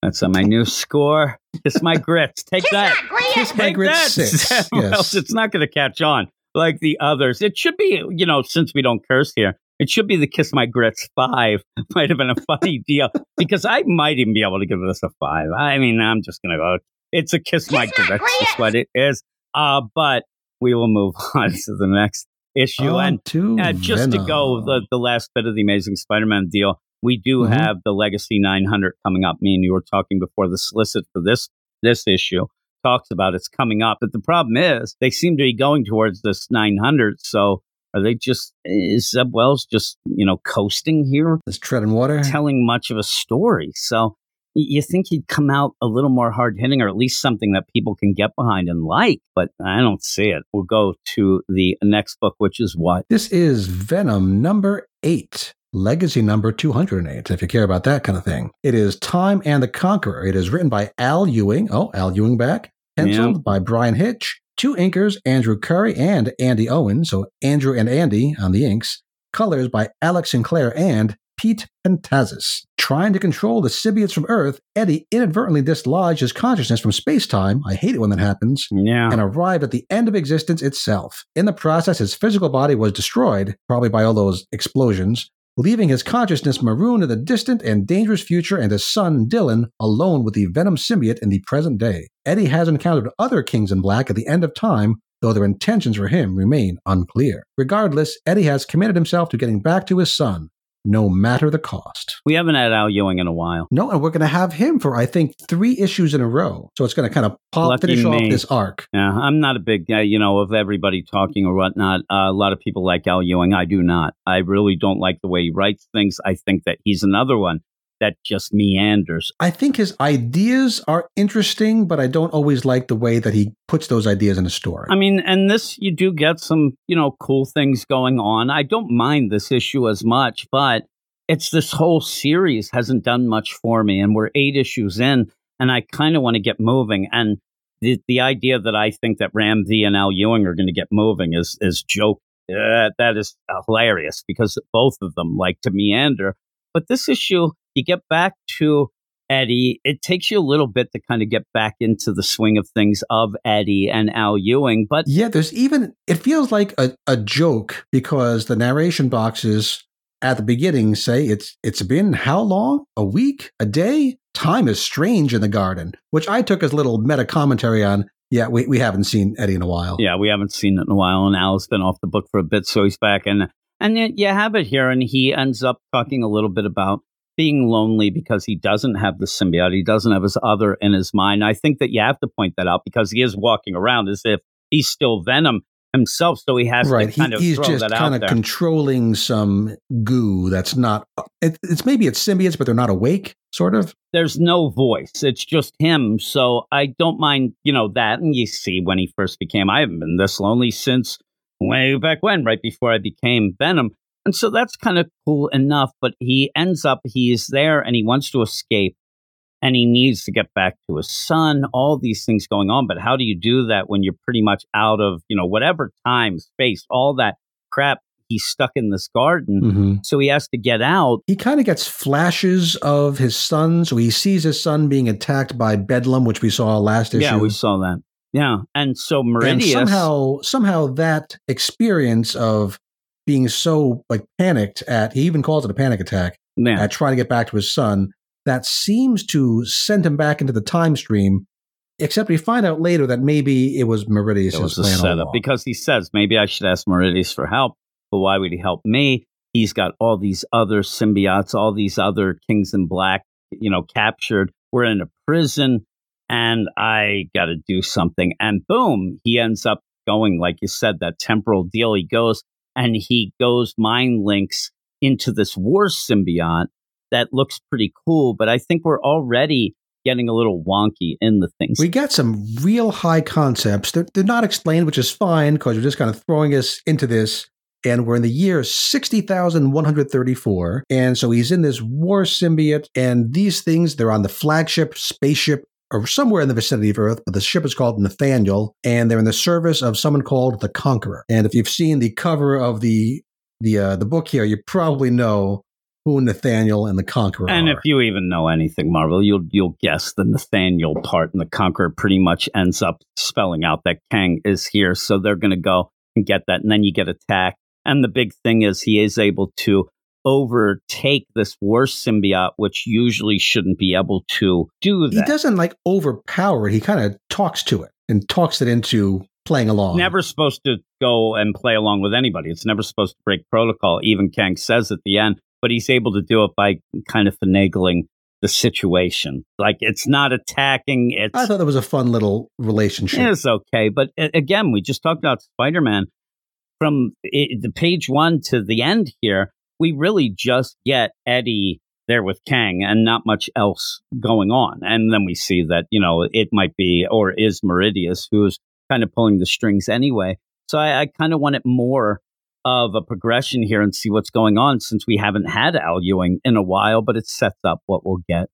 That's on my new score. Kiss my grits. Take that. Kiss my Take grits that. six. Or else it's not going to catch on like the others. It should be, you know, since we don't curse here, it should be the Kiss My Grits five. Might have been a funny deal because I might even be able to give this a five. I mean, I'm just going to go. It's a Kiss, My Grits. That's what it is. Uh, but we will move on to the next issue. On and uh, just to go the, the last bit of the Amazing Spider-Man deal, we do Mhm. have the Legacy 900 coming up. Me and you were talking before the solicit for this this issue talks about it's coming up, but the problem is they seem to be going towards this 900. So are they just is Zeb Wells just you know coasting here, This treading water. telling much of a story? So you think he'd come out a little more hard hitting, or at least something that people can get behind and like, but I don't see it. We'll go to the next book, which is what This is Venom number eight, legacy number 208, if you care about that kind of thing. It is Time and the Conqueror. It is written by Al Ewing. Oh, Al Ewing back. Penciled Yeah. by Bryan Hitch. Two inkers, Andrew Currie and Andy Owen. So Andrew and Andy on the inks. Colors by Alex Sinclair and Pete Pantazis. Trying to control the symbiotes from Earth, Eddie inadvertently dislodged his consciousness from space time. I hate it when that happens yeah. and arrived at the end of existence itself. In the process, his physical body was destroyed, probably by all those explosions, leaving his consciousness marooned in the distant and dangerous future and his son, Dylan, alone with the Venom symbiote in the present day. Eddie has encountered other Kings in Black at the end of time, though their intentions for him remain unclear. Regardless, Eddie has committed himself to getting back to his son, no matter the cost. We haven't had Al Ewing in a while. No, and we're going to have him for, I think, three issues in a row. So it's going to kind of pop, Lucky finish off this arc. Yeah, I'm not a big guy, you know, of everybody talking or whatnot. Uh, a lot of people like Al Ewing. I do not. I really don't like the way he writes things. I think that he's another one that just meanders. I think his ideas are interesting, but I don't always like the way that he puts those ideas in a story. I mean, and this, you do get some, you know, cool things going on. I don't mind this issue as much, but it's this whole series hasn't done much for me. And we're eight issues in, and I kind of want to get moving. And the the idea that I think that Ram V and Al Ewing are going to get moving is is joke. Uh, that is hilarious because both of them like to meander. But this issue, you get back to Eddie. It takes you a little bit to kind of get back into the swing of things of Eddie and Al Ewing. But Yeah, there's even it feels like a, a joke because the narration boxes at the beginning say it's it's been how long? A week? A day? Time is strange in the garden, which I took as little meta commentary on. Yeah, we, we haven't seen Eddie in a while. yeah, we haven't seen it in a while, and Al's been off the book for a bit, so he's back. And and yet you have it here, and he ends up talking a little bit about being lonely because he doesn't have the symbiote, he doesn't have his other in his mind. I think that you have to point that out because he is walking around as if he's still Venom himself, so he has right. to kind he, of he's just kind of controlling some goo that's not. It, it's maybe it's symbiotes, but they're not awake, sort of. there's no voice. It's just him. So I don't mind, you know, that. And you see when he first became, I haven't been this lonely since way back when, right before I became Venom. And so that's kind of cool enough. But he ends up, he's there and he wants to escape and he needs to get back to his son, all these things going on. But how do you do that when you're pretty much out of, you know, whatever time, space, all that crap? He's stuck in this garden. Mm-hmm. So he has to get out. He kind of gets flashes of his son. So he sees his son being attacked by Bedlam, which we saw last issue. Yeah, we saw that. Yeah. And so Meridius. And somehow, somehow that experience of being so like panicked at, he even calls it a panic attack, yeah. at trying to get back to his son, that seems to send him back into the time stream. Except we find out later that maybe it was Meridius' It was all setup because he says maybe I should ask Meridius for help, but why would he help me? He's got all these other symbiotes, all these other Kings in Black, you know, captured. We're in a prison, and I got to do something. And boom, he ends up going, like you said, that temporal deal. He goes and he goes mind links into this war symbiote that looks pretty cool. But I think we're already getting a little wonky in the things. We get some real high concepts. They're, they're not explained, which is fine because you're just kind of throwing us into this. And we're in the year 60,134. And so he's in this war symbiote. And these things, they're on the flagship spaceship or somewhere in the vicinity of Earth, but the ship is called Nathaniel. And they're in the service of someone called the Conqueror. And if you've seen the cover of the the uh, the book here, you probably know who Nathaniel and the Conqueror are. And are. if you even know anything, Marvel, you'll you'll guess the Nathaniel part, and the Conqueror pretty much ends up spelling out that Kang is here. So they're going to go and get that, and then you get attacked. And the big thing is he is able to overtake this worst symbiote, which usually shouldn't be able to do he doesn't like overpower it. He kind of talks to it and talks it into playing along. Never supposed to go and play along with anybody. It's never supposed to break protocol. Even Kang says at the end, but he's able to do it by kind of finagling the situation. Like it's not attacking. It's I thought that was a fun little relationship. It's okay, but again, we just talked about Spider Man from i the page one to the end here. We really just get Eddie there with Kang and not much else going on. And then we see that, you know, it might be or is Meridius who's kind of pulling the strings anyway. So I, I kind of wanted more of a progression here and see what's going on since we haven't had Al Ewing in a while, but it sets up what we'll get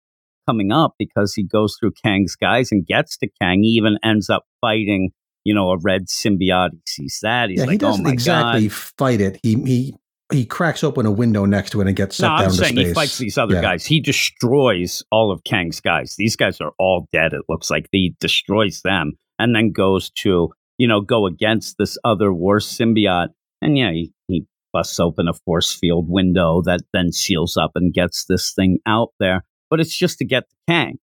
coming up because he goes through Kang's guys and gets to Kang. He even ends up fighting, you know, a red symbiote. He sees that. He's yeah, like, he doesn't oh my exactly God. fight it. He he he cracks open a window next to it and gets No, sucked I'm down to saying he fights these other Yeah. guys. He destroys all of Kang's guys. These guys are all dead. It looks like he destroys them and then goes to, you know, go against this other worse symbiote. And yeah, he, he busts open a force field window that then seals up and gets this thing out there. But it's just to get to Kang.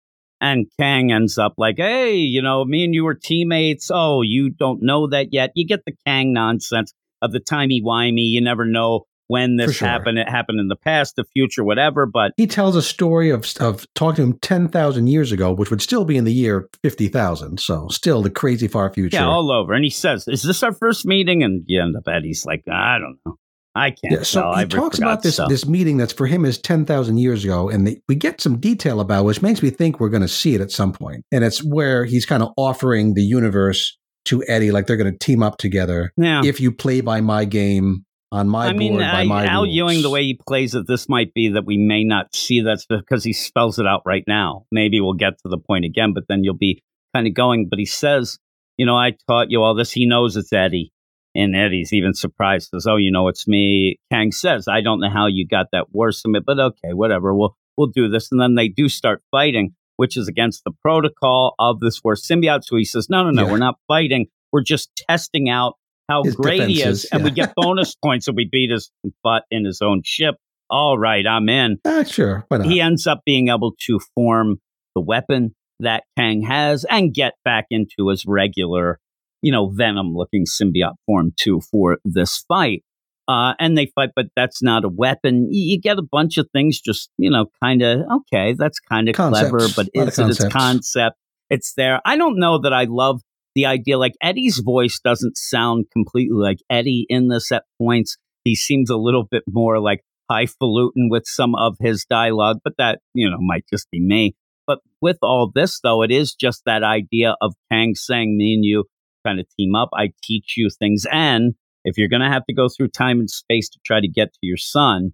And Kang ends up like, hey, you know, me and you were teammates. Oh, you don't know that yet. You get the Kang nonsense of the timey-wimey. You never know when this sure. happened. It happened in the past, the future, whatever. But He tells a story of of talking to him ten thousand years ago, which would still be in the year fifty thousand. So still the crazy far future. yeah, all over. And he says, "Is this our first meeting?" And you end up Eddie's like, "I don't know. I can't Yeah, so tell. he I talks about this stuff." this meeting that's for him is ten thousand years ago, and they, we get some detail about, it, which makes me think we're going to see it at some point. And it's where he's kind of offering the universe to Eddie, like they're going to team up together yeah. if you play by my game on my I mean, board by I- my Al rules. Ewing, the way he plays it, this might be that we may not see that because he spells it out right now. Maybe we'll get to the point again, but then you'll be kind of going, but he says, you know, I taught you all this. He knows it's Eddie. And Eddie's even surprised, says, "Oh, you know, it's me." Kang says, "I don't know how you got that worse from it, but okay, whatever. We'll we'll do this." And then they do start fighting, which is against the protocol of this war symbiote. So he says, "No, no, no, Yeah. we're not fighting. We're just testing out how His great he is, defenses, and we get bonus points if we beat his butt in his own ship." All right, I'm in Ah, sure. Why not? he ends up being able to form the weapon that Kang has and get back into his regular, you know, venom looking symbiote form too for this fight. Uh, and they fight, but that's not a weapon. Y- You get a bunch of things just, you know, kind of, okay, that's kind of clever, but is it its concept? It's there. I don't know that I love the idea. Like Eddie's voice doesn't sound completely like Eddie in this at points. He seems a little bit more like highfalutin with some of his dialogue, but that, you know, might just be me. But with all this, though, it is just that idea of Kang saying, me and you kind of team up. I teach you things. And if you're going to have to go through time and space to try to get to your son,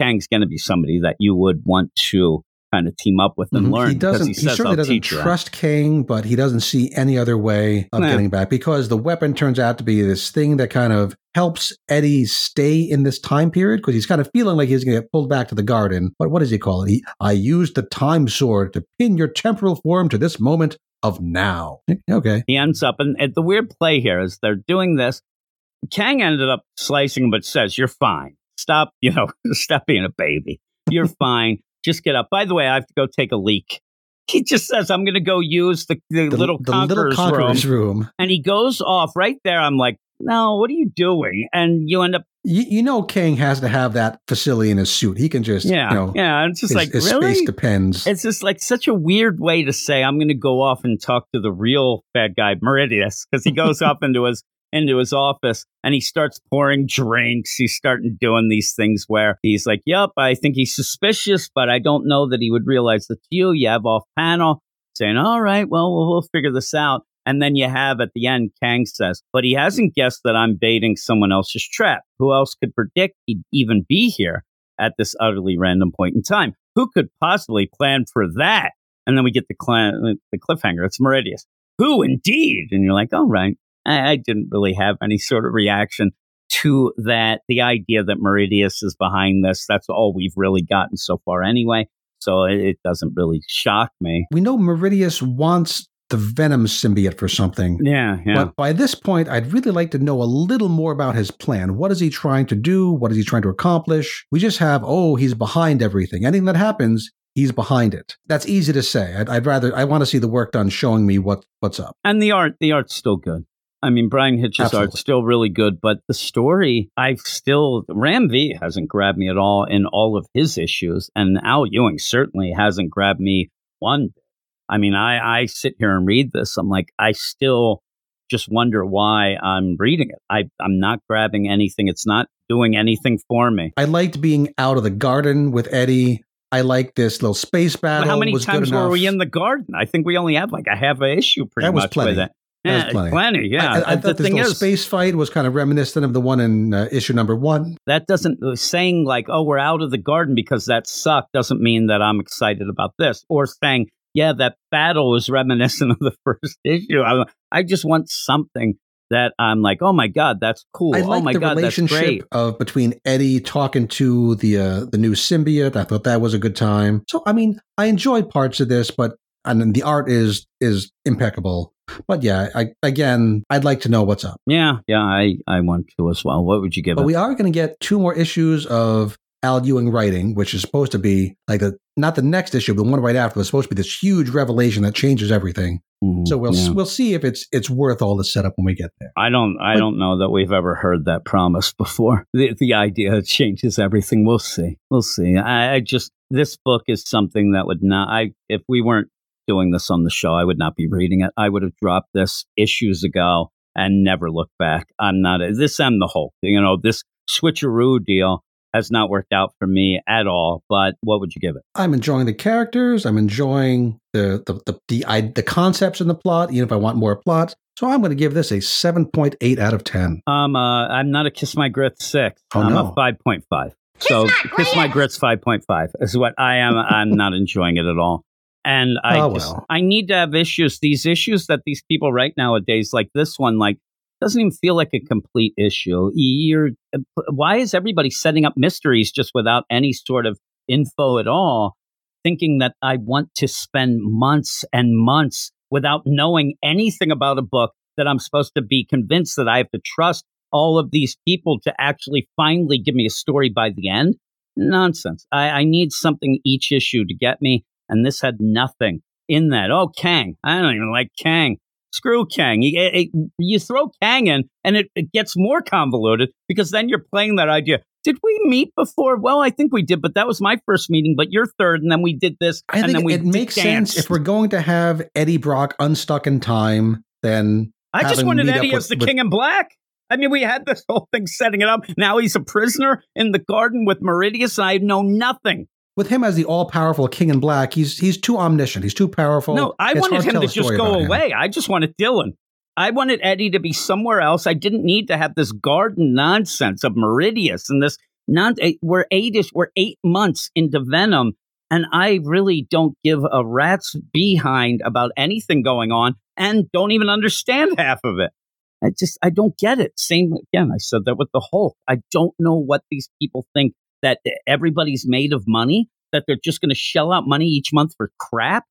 Kang's going to be somebody that you would want to kind of team up with and Mhm. learn. He doesn't. He, says, certainly doesn't teach that." trust Kang, but he doesn't see any other way of Yeah. getting back because the weapon turns out to be this thing that kind of helps Eddie stay in this time period because he's kind of feeling like he's going to get pulled back to the garden. But what does he call it? He, I used the time sword to pin your temporal form to this moment of now. Okay. he ends up and, and the weird play here is they're doing this kang ended up slicing him but says you're fine. Stop you know stop being a baby. You're fine. Just get up. By the way i have to go take a leak. He just says i'm going to go use the, the, The little the conqueror's, little conqueror's room. room. and he goes off right there. I'm like no what are you doing? And you end up You, you know, Kang has to have that facility in his suit. He can just, yeah. you know, yeah it's just his, like his really? space depends. It's just like such a weird way to say I'm going to go off and talk to the real bad guy Meridius because he goes up into his into his office and he starts pouring drinks. He's starting doing these things where he's like, "Yep, I think he's suspicious, but I don't know that he would realize it's you." You have off panel saying, "All right, well, we'll, figure this out." And then you have at the end, Kang says, but he hasn't guessed that I'm baiting someone else's trap. Who else could predict he'd even be here at this utterly random point in time? Who could possibly plan for that? And then we get the, clan, the cliffhanger. It's Meridius. Who indeed? And you're like, all right. I, I didn't really have any sort of reaction to that. The idea that Meridius is behind this, that's all we've really gotten so far anyway. So it, it doesn't really shock me. we know Meridius wants the Venom symbiote for something. Yeah, yeah. But by this point, I'd really like to know a little more about his plan. What is he trying to do? What is he trying to accomplish? We just have, oh, he's behind everything. Anything that happens, he's behind it. That's easy to say. I'd, I'd rather, I want to see the work done showing me what, what's up. and the art the art's still good i mean bryan hitch's Absolutely. art's still really good but the story i've still ram v hasn't grabbed me at all in all of his issues and al ewing certainly hasn't grabbed me one i mean i i sit here and read this i'm like i still just wonder why i'm reading it i i'm not grabbing anything it's not doing anything for me I liked being out of the garden with Eddie. I like this little space battle. but how many was times were we in the garden i think we only had like a half a issue pretty That was much plenty. with it was yeah, plenty. yeah. I, I, I the thought this thing little is, space fight was kind of reminiscent of the one in uh, issue number one. that doesn't uh, saying like oh we're out of the garden because that sucked doesn't mean that i'm excited about this or saying yeah that battle is reminiscent of the first issue i, I just want something that i'm like oh my god that's cool I oh like my the god that's great relationship of between Eddie talking to the uh, the new symbiote. I thought that was a good time. So I mean, I enjoyed parts of this, but and the art is is impeccable. But yeah, I, again, I'd like to know what's up. yeah yeah i i want to as well what would you give But it we are going to get two more issues of Al Ewing writing, which is supposed to be like the not the next issue, but the one right after was supposed to be this huge revelation that changes everything. Mhm, So we'll yeah. we'll see if it's it's worth all the setup when we get there. I don't. I But- don't know that we've ever heard that promise before. The the idea changes everything. We'll see. We'll see. I, I just this book is something that would not. I if we weren't doing this on the show, I would not be reading it. I would have dropped this issues ago and never looked back. I'm not this. and the Hulk. You know this switcheroo deal has not worked out for me at all. But what would you give it? I'm enjoying the characters. I'm enjoying the the the the, I, the concepts in the plot. Even if I want more plot, so I'm going to give this a seven point eight out of ten. Um, uh, I'm not a Kiss My Grits six. Oh, I'm no. a five point five. So Kiss My Grits five point five is what I am. I'm not enjoying it at all. And I Oh, just well. I need to have issues. These issues that these people write nowadays, like this one, like doesn't even feel like a complete issue. You're uh, why is everybody setting up mysteries just without any sort of info at all, thinking that I want to spend months and months without knowing anything about a book that I'm supposed to be convinced that I have to trust all of these people to actually finally give me a story by the end? Nonsense. I, I need something each issue to get me, and this had nothing in that. Oh, Kang. I don't even like Kang. Screw Kang. You, it- you throw Kang in, and it, it gets more convoluted because then you're playing that idea. Did we meet before? Well, I think we did, but that was my first meeting. But you're third, and then we did this, I and then think we it makes danced. sense if we're going to have Eddie Brock unstuck in time. Then I just wanted Eddie as the with- King in Black. I mean, we had this whole thing setting it up. Now he's a prisoner in the garden with Meridius, and I know nothing. With him as the all-powerful King in Black, he's he's too omniscient. He's too powerful. No, I It's wanted him tell to just go about him. away. I just wanted Dylan. I wanted Eddie to be somewhere else. I didn't need to have this garden nonsense of Meridius and this non. eh, We're eight we're eight months into Venom, and I really don't give a rat's behind about anything going on, and don't even understand half of it. I just I don't get it. Same again. I said that with the Hulk. I don't know what these people think that everybody's made of money. That they're just going to shell out money each month for crap.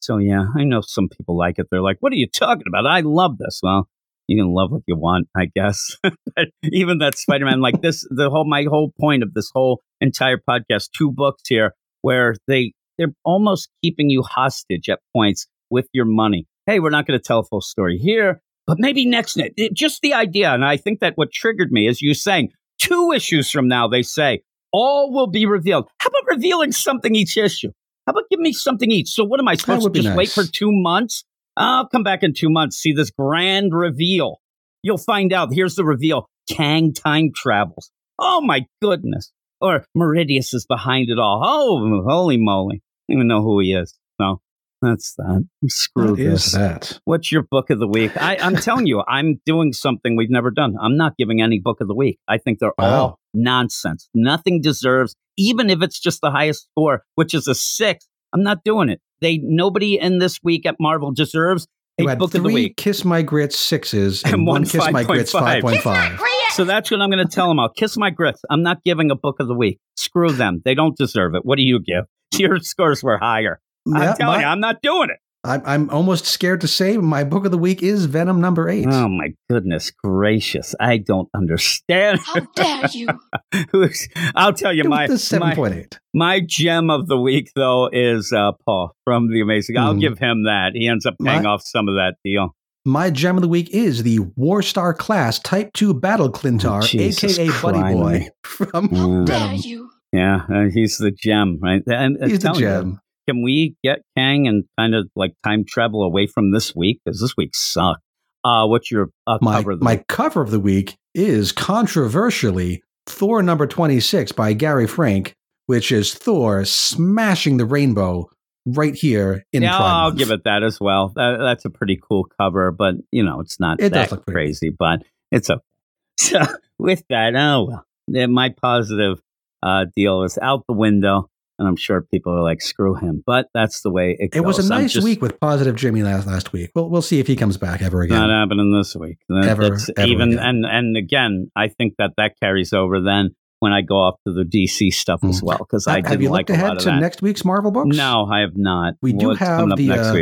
So yeah, I know some people like it. They're like, "What are you talking about? I love this." Well, you can love what you want, I guess. But Even that Spider-Man, like this, the whole my whole point of this whole entire podcast, two books here, where they they're almost keeping you hostage at points with your money. Hey, we're not going to tell a full story here, but maybe next. It- Just the idea, and I think that what triggered me is you saying two issues from now. They say all will be revealed. How about revealing something each issue? How about give me something each? So what am I supposed to just wait for two months? I'll come back in two months, see this grand reveal. You'll find out. Here's the reveal. Kang time travels. Oh my goodness. Or Meridius is behind it all. Oh, holy moly. I don't even know who he is. So that's that. Screw What this. is that? What's your book of the week? I, I'm telling you, I'm doing something we've never done. I'm not giving any book of the week. I think they're Wow. all nonsense. Nothing deserves, even if it's just the highest score, which is a six. I'm not doing it. They nobody in this week at Marvel deserves a You had book three of the week. Kiss My Grits sixes and, And one, one Kiss My Grits 5.5. 5.5. So that's what I'm going to tell them. I'll kiss my grits. I'm not giving a book of the week. Screw them. They don't deserve it. What do you give? Your scores were higher. I'm Yeah, telling my- you, I'm not doing it. I'm, I'm almost scared to say my book of the week is Venom number eight. Oh my goodness gracious! I don't understand. How dare you? Who's- I'll tell you It my my, 7.8. my gem of the week though is uh, Paul from the Amazing. I'll Mhm. give him that. He ends up paying My- off some of that deal. My gem of the week is the Warstar class Type 2 Battle Klyntar, Oh, Jesus aka Buddy Christ. Boy, from Mm. Dare you? Yeah, uh, he's the gem, right? And, and He's the telling you, gem. Can we get Kang and kind of like time travel away from this week because this week sucked? Uh, what's your uh, My, cover? of the my week? cover of the week is controversially Thor number 26 by Gary Frank, which is Thor smashing the rainbow right here in yeah, I'll give it that as well. That, that's a pretty cool cover, but you know, it's not It does that look pretty crazy, but it's okay. So with that, oh well, my positive uh, deal is out the window, and I'm sure people are like, "Screw him," but that's the way it goes. It was a nice just week with positive Jimmy last last week. We'll we'll see if he comes back ever again. Not happening this week. That- Ever- that's ever even again. and and again, I think that that carries over then when I go off to the DC stuff as Mm. well because I have you like looked lot ahead to that. next week's Marvel books? No, I have not. We do What's have the, uh,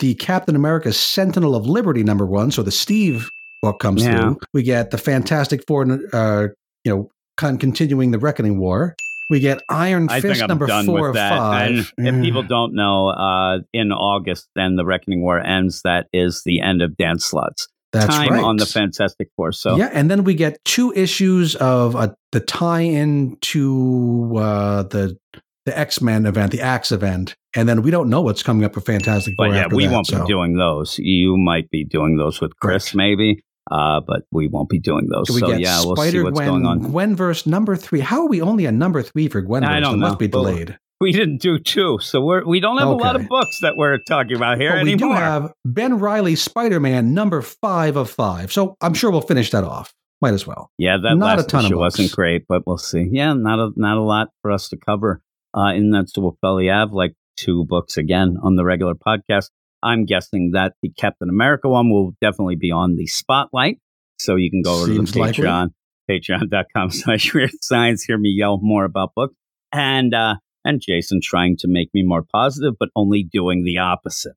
the Captain America Sentinel of Liberty number one. So the Steve book comes Yeah. through. We get the Fantastic Four, uh, you know, con- continuing the Reckoning War. We get Iron I Fist number four with of that. five. And if people don't know, uh, in August, then the Reckoning War ends. That is the end of Dan Slott's That's time right. on the Fantastic Four. So yeah, and then we get two issues of uh, the tie-in to uh, the the X Men event, the Axe event, and then we don't know what's coming up for Fantastic Four. but yeah, we that, won't so. be doing those. You might be doing those with Chris, Correct. maybe, uh, but we won't be doing those. So we so get yeah, we'll see Spider what's Gwen, going on. Gwenverse number three. How are we only a number three for Gwenverse? I don't It must know. be Well, delayed. We didn't do two, so we're we don't have a lot of books that we're talking about here But we do have Ben Reilly Spider Man number five of five. So I'm sure we'll finish that off. Might as well. yeah, that not a last ton of wasn't great, but we'll see. Yeah, not a not a lot for us to cover uh, in that. So we'll probably have like two books again on the regular podcast. I'm guessing that the Captain America one will definitely be on the spotlight. So you can go over Seems to the. Patreon, patreon.com slash weird science, hear me yell more about books. And uh and Jason trying to make me more positive, but only doing the opposite.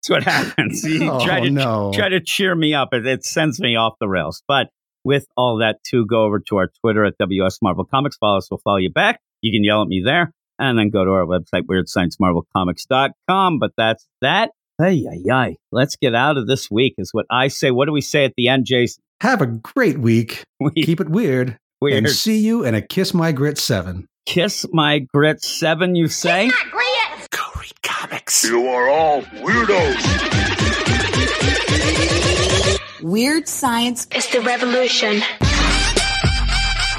That's what happens. You oh, try to no. try to cheer me up. It, it sends me off the rails. But with all that too, go over to our Twitter at WS Marvel Comics. Follow us. We'll follow you back. You can yell at me there. And then go to our website, weirdsciencemarvelcomics.com. But that's that. Ay, ay, ay. Let's get out of this week is what I say. What do we say at the end, Jason? Have a great week. We, Keep it weird. weird. And see you in a Kiss My Grit 7. Kiss my grit seven, you say? Go read comics. You are all weirdos. Weird science is the revolution.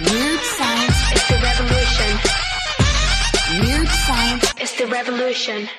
Weird science. is the revolution. Weird science. is the revolution.